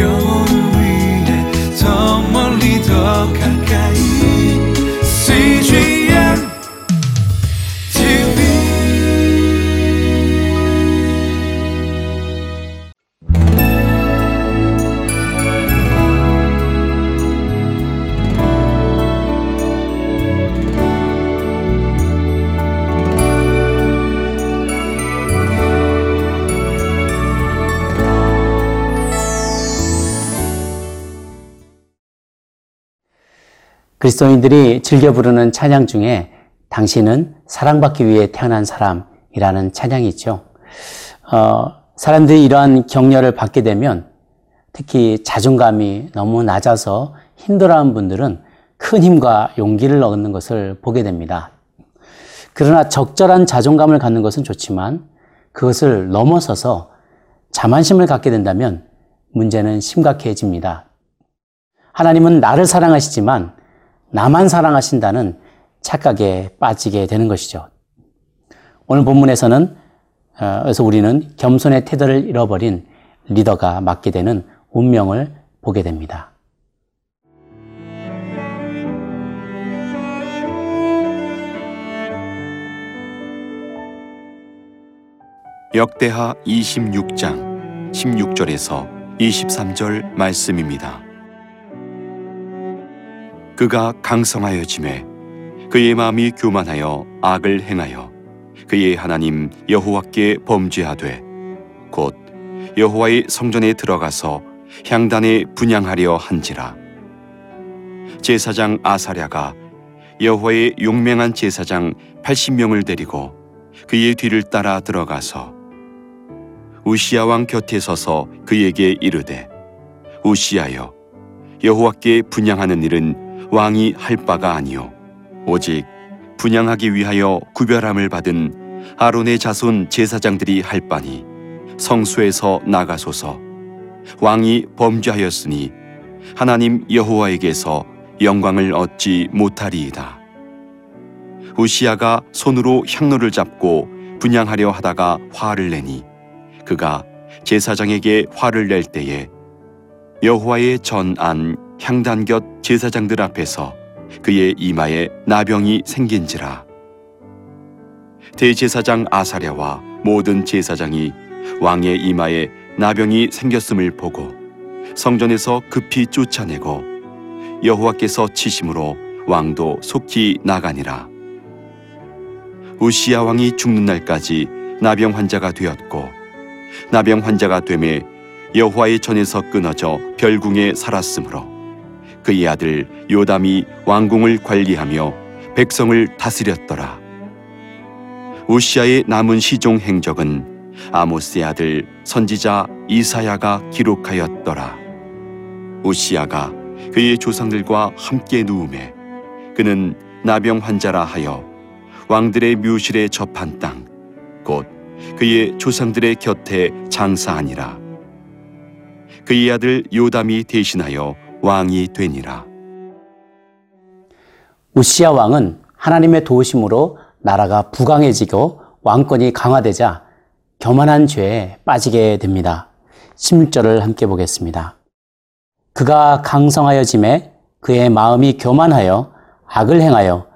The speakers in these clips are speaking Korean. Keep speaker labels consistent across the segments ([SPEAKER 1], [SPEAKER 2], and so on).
[SPEAKER 1] 영
[SPEAKER 2] 그리스도인들이 즐겨 부르는 찬양 중에 당신은 사랑받기 위해 태어난 사람이라는 찬양이 있죠. 어, 사람들이 이러한 격려를 받게 되면 특히 자존감이 너무 낮아서 힘들어하는 분들은 큰 힘과 용기를 얻는 것을 보게 됩니다. 그러나 적절한 자존감을 갖는 것은 좋지만 그것을 넘어서서 자만심을 갖게 된다면 문제는 심각해집니다. 하나님은 나를 사랑하시지만 나만 사랑하신다는 착각에 빠지게 되는 것이죠. 오늘 본문에서는 어, 그래서 우리는 겸손의 태도를 잃어버린 리더가 맡게 되는 운명을 보게 됩니다.
[SPEAKER 3] 역대하 26장 16절에서 23절 말씀입니다. 그가 강성하여짐에 그의 마음이 교만하여 악을 행하여 그의 하나님 여호와께 범죄하되 곧 여호와의 성전에 들어가서 향단에 분양하려 한지라. 제사장 아사랴가 여호와의 용맹한 제사장 80명을 데리고 그의 뒤를 따라 들어가서 우시아 왕 곁에 서서 그에게 이르되 우시아여 여호와께 분양하는 일은 왕이 할 바가 아니요. 오직 분양하기 위하여 구별함을 받은 아론의 자손 제사장들이 할 바니 성수에서 나가소서. 왕이 범죄하였으니 하나님 여호와에게서 영광을 얻지 못하리이다. 우시아가 손으로 향로를 잡고 분양하려 하다가 화를 내니 그가 제사장에게 화를 낼 때에 여호와의 전 안 향단 곁 제사장들 앞에서 그의 이마에 나병이 생긴지라. 대제사장 아사랴와 모든 제사장이 왕의 이마에 나병이 생겼음을 보고 성전에서 급히 쫓아내고 여호와께서 치심으로 왕도 속히 나가니라. 우시야 왕이 죽는 날까지 나병 환자가 되었고 나병 환자가 되매 여호와의 전에서 끊어져 별궁에 살았으므로 그의 아들 요담이 왕궁을 관리하며 백성을 다스렸더라. 우시아의 남은 시종 행적은 아모스의 아들 선지자 이사야가 기록하였더라. 우시아가 그의 조상들과 함께 누움에 그는 나병 환자라 하여 왕들의 묘실에 접한 땅, 곧 그의 조상들의 곁에 장사하니라. 그의 아들 요담이 대신하여 왕이 되니라.
[SPEAKER 2] 우시아 왕은 하나님의 도우심으로 나라가 부강해지고 왕권이 강화되자 교만한 죄에 빠지게 됩니다. 16절을 함께 보겠습니다. 그가 강성하여 짐에 그의 마음이 교만하여 악을 행하여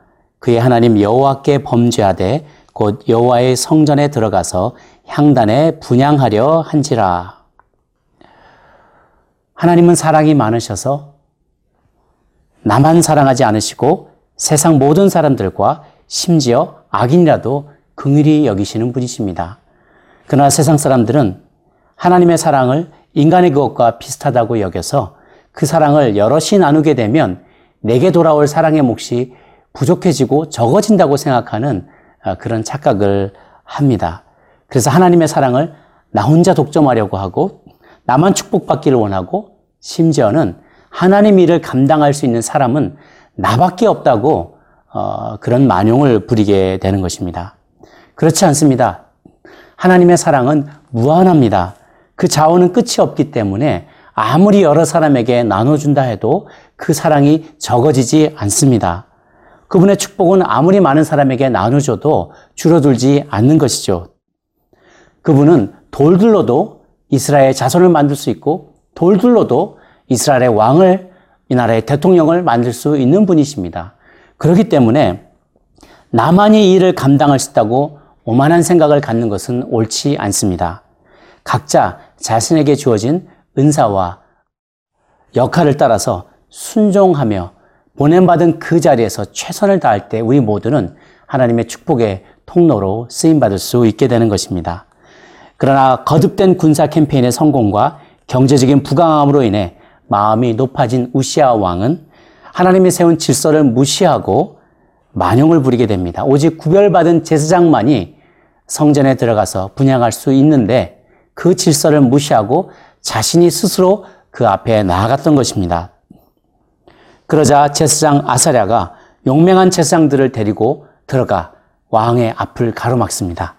[SPEAKER 2] 그의 하나님 여호와께 범죄하되 곧 여호와의 성전에 들어가서 향단에 분양하려 한지라. 하나님은 사랑이 많으셔서 나만 사랑하지 않으시고 세상 모든 사람들과 심지어 악인이라도 긍휼히 여기시는 분이십니다. 그러나 세상 사람들은 하나님의 사랑을 인간의 그것과 비슷하다고 여겨서 그 사랑을 여럿이 나누게 되면 내게 돌아올 사랑의 몫이 부족해지고 적어진다고 생각하는 어, 그런 착각을 합니다. 그래서 하나님의 사랑을 나 혼자 독점하려고 하고 나만 축복받기를 원하고 심지어는 하나님 일을 감당할 수 있는 사람은 나밖에 없다고 어, 그런 만용을 부리게 되는 것입니다. 그렇지 않습니다. 하나님의 사랑은 무한합니다. 그 자원은 끝이 없기 때문에 아무리 여러 사람에게 나눠준다 해도 그 사랑이 적어지지 않습니다. 그분의 축복은 아무리 많은 사람에게 나눠줘도 줄어들지 않는 것이죠. 그분은 돌들로도 이스라엘 자손을 만들 수 있고 돌둘러도 이스라엘의 왕을 이 나라의 대통령을 만들 수 있는 분이십니다. 그렇기 때문에 나만이 이 일을 감당할 수 있다고 오만한 생각을 갖는 것은 옳지 않습니다. 각자 자신에게 주어진 은사와 역할을 따라서 순종하며 보냄받은 그 자리에서 최선을 다할 때 우리 모두는 하나님의 축복의 통로로 쓰임받을 수 있게 되는 것입니다. 그러나 거듭된 군사 캠페인의 성공과 경제적인 부강함으로 인해 마음이 높아진 우시아 왕은 하나님이 세운 질서를 무시하고 만용을 부리게 됩니다. 오직 구별받은 제사장만이 성전에 들어가서 분양할 수 있는데 그 질서를 무시하고 자신이 스스로 그 앞에 나아갔던 것입니다. 그러자 제사장 아사랴가 용맹한 제사장들을 데리고 들어가 왕의 앞을 가로막습니다.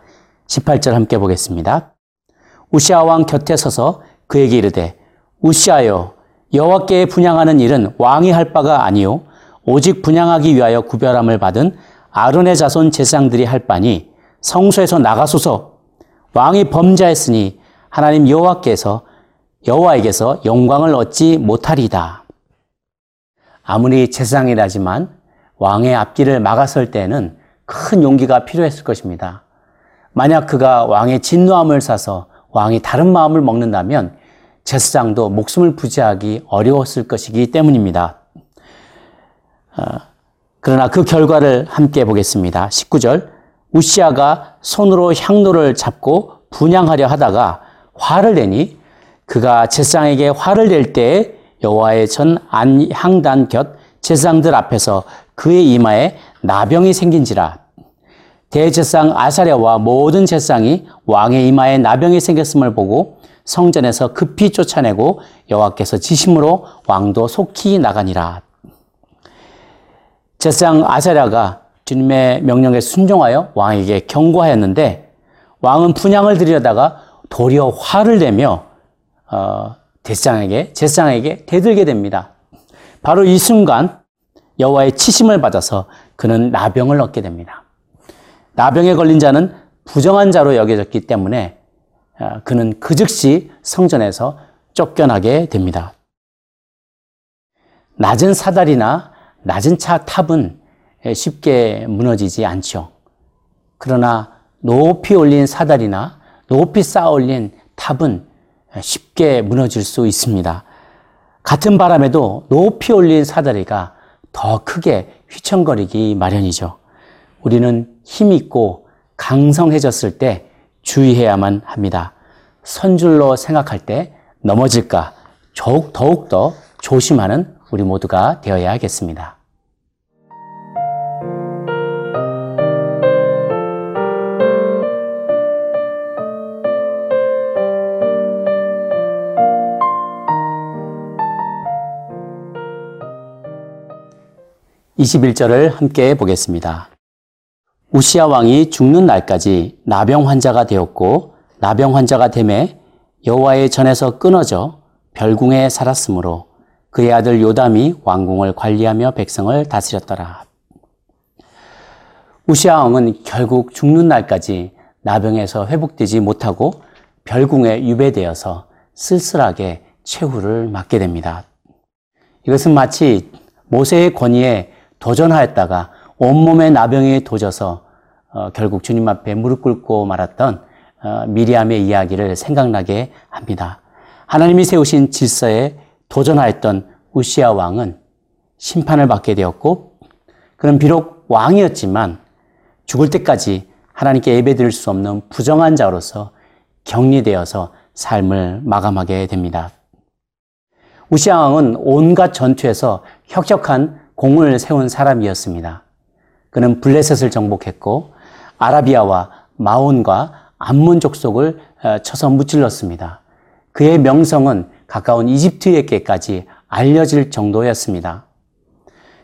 [SPEAKER 2] 18절 함께 보겠습니다. 우시아 왕 곁에 서서 그에게 이르되 우시아여 여호와께 분양하는 일은 왕이 할 바가 아니요 오직 분양하기 위하여 구별함을 받은 아론의 자손 제사장들이 할 바니 성소에서 나가소서 왕이 범죄했으니 하나님 여호와께서 여호와에게서 영광을 얻지 못하리이다. 아무리 제사장이라지만 왕의 앞길을 막았을 때는 큰 용기가 필요했을 것입니다. 만약 그가 왕의 진노함을 사서 왕이 다른 마음을 먹는다면 제사장도 목숨을 부지하기 어려웠을 것이기 때문입니다. 어, 그러나 그 결과를 함께 보겠습니다. 19절 우시아가 손으로 향로를 잡고 분양하려 하다가 화를 내니 그가 제사장에게 화를 낼 때에 여호와의 전 안향단 곁 제사장들 앞에서 그의 이마에 나병이 생긴지라 대제사장 아사랴와 모든 제사장이 왕의 이마에 나병이 생겼음을 보고 성전에서 급히 쫓아내고 여호와께서 지심으로 왕도 속히 나가니라. 제사장 아사랴가 주님의 명령에 순종하여 왕에게 경고하였는데 왕은 분양을 드리려다가 도리어 화를 내며 어, 대장에게 제사장에게 대들게 됩니다. 바로 이 순간 여호와의 치심을 받아서 그는 나병을 얻게 됩니다. 나병에 걸린 자는 부정한 자로 여겨졌기 때문에 어, 그는 그 즉시 성전에서 쫓겨나게 됩니다. 낮은 사다리나 낮은 차 탑은 쉽게 무너지지 않죠. 그러나 높이 올린 사다리나 높이 쌓아 올린 탑은 쉽게 무너질 수 있습니다. 같은 바람에도 높이 올린 사다리가 더 크게 휘청거리기 마련이죠. 우리는 힘있고 강성해졌을 때 주의해야만 합니다. 선줄로 생각할 때 넘어질까 더욱더 조심하는 우리 모두가 되어야 하겠습니다. 21절을 함께 보겠습니다. 우시아 왕이 죽는 날까지 나병 환자가 되었고 나병 환자가 됨에 여호와의 전에서 끊어져 별궁에 살았으므로 그의 아들 요담이 왕궁을 관리하며 백성을 다스렸더라. 우시아 왕은 결국 죽는 날까지 나병에서 회복되지 못하고 별궁에 유배되어서 쓸쓸하게 최후를 맞게 됩니다. 이것은 마치 모세의 권위에 도전하였다가 온몸에 나병이 도져서 어, 결국 주님 앞에 무릎 꿇고 말았던 어, 미리암의 이야기를 생각나게 합니다. 하나님이 세우신 질서에 도전하였던 우시아 왕은 심판을 받게 되었고 그는 비록 왕이었지만 죽을 때까지 하나님께 예배드릴 수 없는 부정한 자로서 격리되어서 삶을 마감하게 됩니다. 우시아 왕은 온갖 전투에서 혁혁한 공을 세운 사람이었습니다. 그는 블레셋을 정복했고 아라비아와 마온과 암몬 족속을 어, 쳐서 무찔렀습니다. 그의 명성은 가까운 이집트에게까지 알려질 정도였습니다.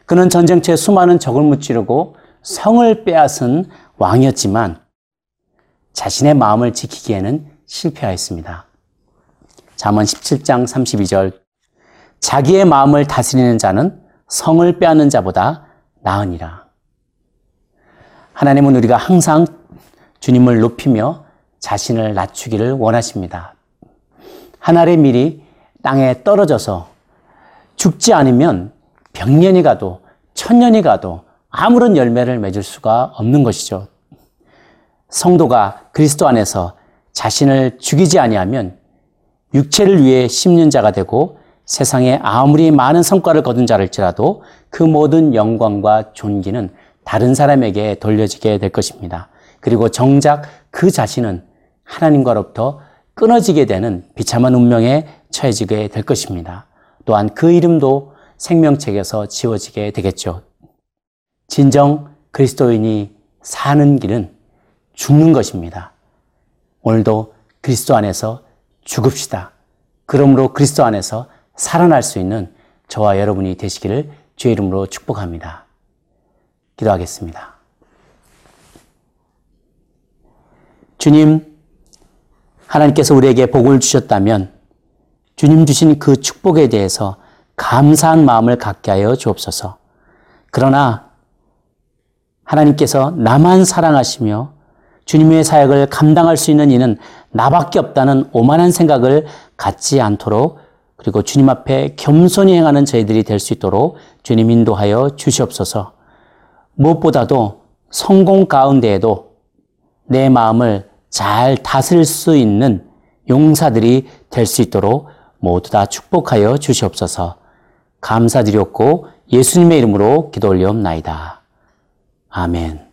[SPEAKER 2] 그는 전쟁터에 수많은 적을 무찌르고 성을 빼앗은 왕이었지만 자신의 마음을 지키기에는 실패하였습니다. 잠언 17장 32절 자기의 마음을 다스리는 자는 성을 빼앗는 자보다 나으니라. 하나님은 우리가 항상 주님을 높이며 자신을 낮추기를 원하십니다. 하늘의 미리 땅에 떨어져서 죽지 않으면 백년이 가도 천년이 가도 아무런 열매를 맺을 수가 없는 것이죠. 성도가 그리스도 안에서 자신을 죽이지 아니하면 육체를 위해 심는 자가 되고 세상에 아무리 많은 성과를 거둔 자랄지라도 그 모든 영광과 존귀는 다른 사람에게 돌려지게 될 것입니다. 그리고 정작 그 자신은 하나님과로부터 끊어지게 되는 비참한 운명에 처해지게 될 것입니다. 또한 그 이름도 생명책에서 지워지게 되겠죠. 진정 그리스도인이 사는 길은 죽는 것입니다. 오늘도 그리스도 안에서 죽읍시다. 그러므로 그리스도 안에서 살아날 수 있는 저와 여러분이 되시기를 주의 이름으로 축복합니다. 기도하겠습니다. 주님, 하나님께서 우리에게 복을 주셨다면 주님 주신 그 축복에 대해서 감사한 마음을 갖게 하여 주옵소서. 그러나 하나님께서 나만 사랑하시며 주님의 사역을 감당할 수 있는 이는 나밖에 없다는 오만한 생각을 갖지 않도록 그리고 주님 앞에 겸손히 행하는 저희들이 될 수 있도록 주님 인도하여 주시옵소서. 무엇보다도 성공 가운데에도 내 마음을 잘 다스릴 수 있는 용사들이 될 수 있도록 모두 다 축복하여 주시옵소서. 감사드렸고 예수님의 이름으로 기도 올려옵나이다. 아멘.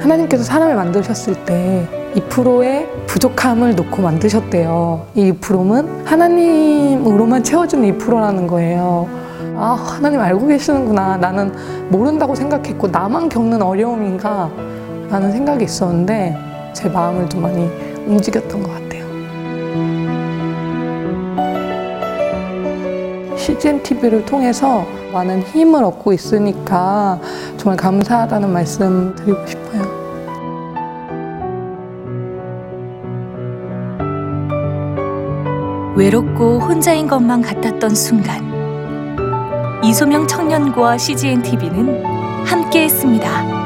[SPEAKER 4] 하나님께서 사람을 만드셨을 때 2%의 부족함을 놓고 만드셨대요. 이 2%는 하나님으로만 채워주는 2%라는 거예요. 아, 하나님 알고 계시는구나. 나는 모른다고 생각했고, 나만 겪는 어려움인가? 라는 생각이 있었는데, 제 마음을 좀 많이 움직였던 것 같아요. CGN TV를 통해서 많은 힘을 얻고 있으니까 정말 감사하다는 말씀 드리고 싶어요.
[SPEAKER 5] 외롭고 혼자인 것만 같았던 순간 이소명 청년과 CGN TV는 함께했습니다.